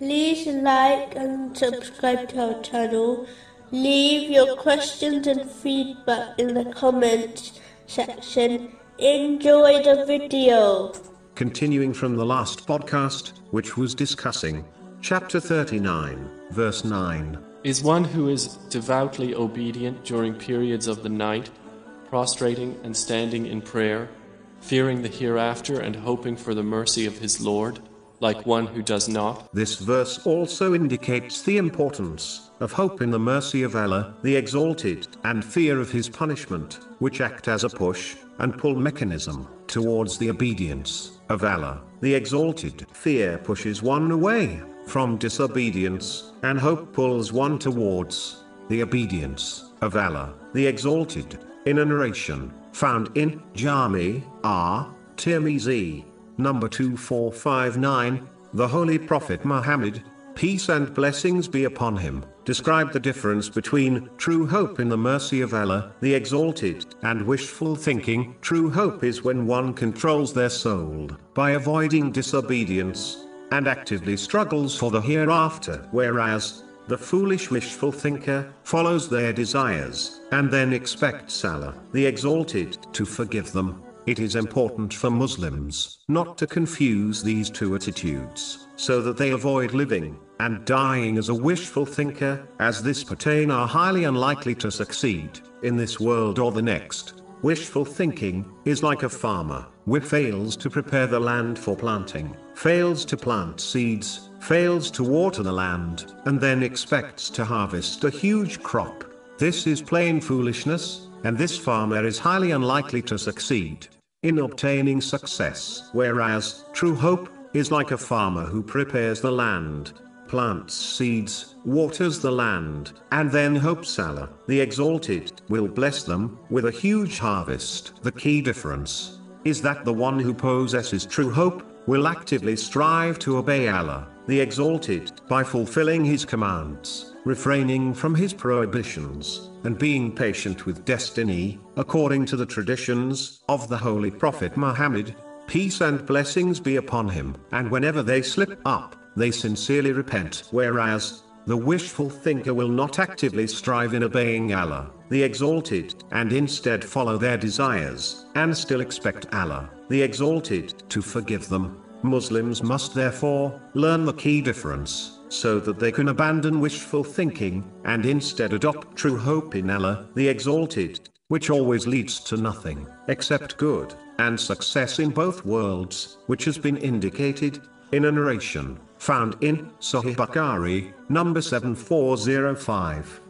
like and subscribe to our channel. Leave your questions and feedback in the comments section. Enjoy the video. Continuing from the last podcast, which was discussing chapter 39, verse 9. Is one who is devoutly obedient during periods of the night, prostrating and standing in prayer, fearing the hereafter and hoping for the mercy of his Lord, like one who does not? This verse also indicates the importance of hope in the mercy of Allah, the Exalted, and fear of His punishment, which act as a push and pull mechanism towards the obedience of Allah, the Exalted. Fear pushes one away from disobedience, and hope pulls one towards the obedience of Allah, the Exalted. In a narration found in Jami R. Tirmizi, number 2459, the Holy Prophet Muhammad, peace and blessings be upon him, described the difference between true hope in the mercy of Allah, the Exalted, and wishful thinking. True hope is when one controls their soul by avoiding disobedience and actively struggles for the hereafter, whereas the foolish wishful thinker follows their desires and then expects Allah, the Exalted, to forgive them. It is important for Muslims not to confuse these two attitudes, so that they avoid living and dying as a wishful thinker, as this pertain are highly unlikely to succeed in this world or the next. Wishful thinking is like a farmer who fails to prepare the land for planting, fails to plant seeds, fails to water the land, and then expects to harvest a huge crop. This is plain foolishness, and this farmer is highly unlikely to succeed in obtaining success. Whereas, true hope is like a farmer who prepares the land, plants seeds, waters the land, and then hopes Allah, the Exalted, will bless them with a huge harvest. The key difference is that the one who possesses true hope will actively strive to obey Allah, the Exalted, by fulfilling His commands, refraining from His prohibitions, and being patient with destiny, according to the traditions of the Holy Prophet Muhammad, peace and blessings be upon him. And whenever they slip up, they sincerely repent. Whereas, the wishful thinker will not actively strive in obeying Allah, the Exalted, and instead follow their desires, and still expect Allah, the Exalted, to forgive them. Muslims must therefore learn the key difference, so that they can abandon wishful thinking, and instead adopt true hope in Allah, the Exalted, which always leads to nothing except good and success in both worlds, which has been indicated in a narration found in Sahih Bukhari, number 7405.